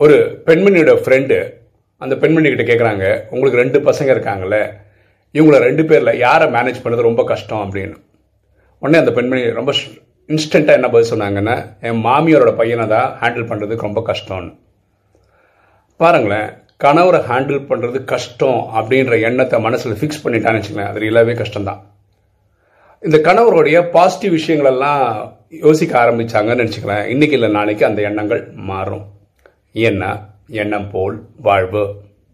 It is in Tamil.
ஒரு பெண்மணியோட ஃப்ரெண்டு அந்த பெண்மணி கிட்ட கேட்குறாங்க உங்களுக்கு ரெண்டு பசங்க இருக்காங்கல்ல இவங்கள ரெண்டு பேரில் யாரை மேனேஜ் பண்ணுறது ரொம்ப கஷ்டம்? அப்படின்னு. உடனே அந்த பெண்மணி ரொம்ப இன்ஸ்டண்ட்டாக என்ன பதில் சொன்னாங்கன்னா என் மாமியாரோட பையனை தான் ஹேண்டில் பண்ணுறதுக்கு ரொம்ப கஷ்டம்னு. பாருங்களேன் கணவரை ஹேண்டில் பண்ணுறது கஷ்டம் அப்படின்ற எண்ணத்தை மனசில் ஃபிக்ஸ் பண்ணிட்டான்னு வச்சுக்கலேன் அது எல்லாமே கஷ்டம்தான். இந்த கணவருடைய பாசிட்டிவ் விஷயங்களெல்லாம் யோசிக்க ஆரம்பிச்சாங்கன்னு நினச்சிக்கலாம் இன்றைக்கி இல்லை நாளைக்கு அந்த எண்ணங்கள் மாறும். ஏன்னா எண்ணம் போல் வாழ்வு.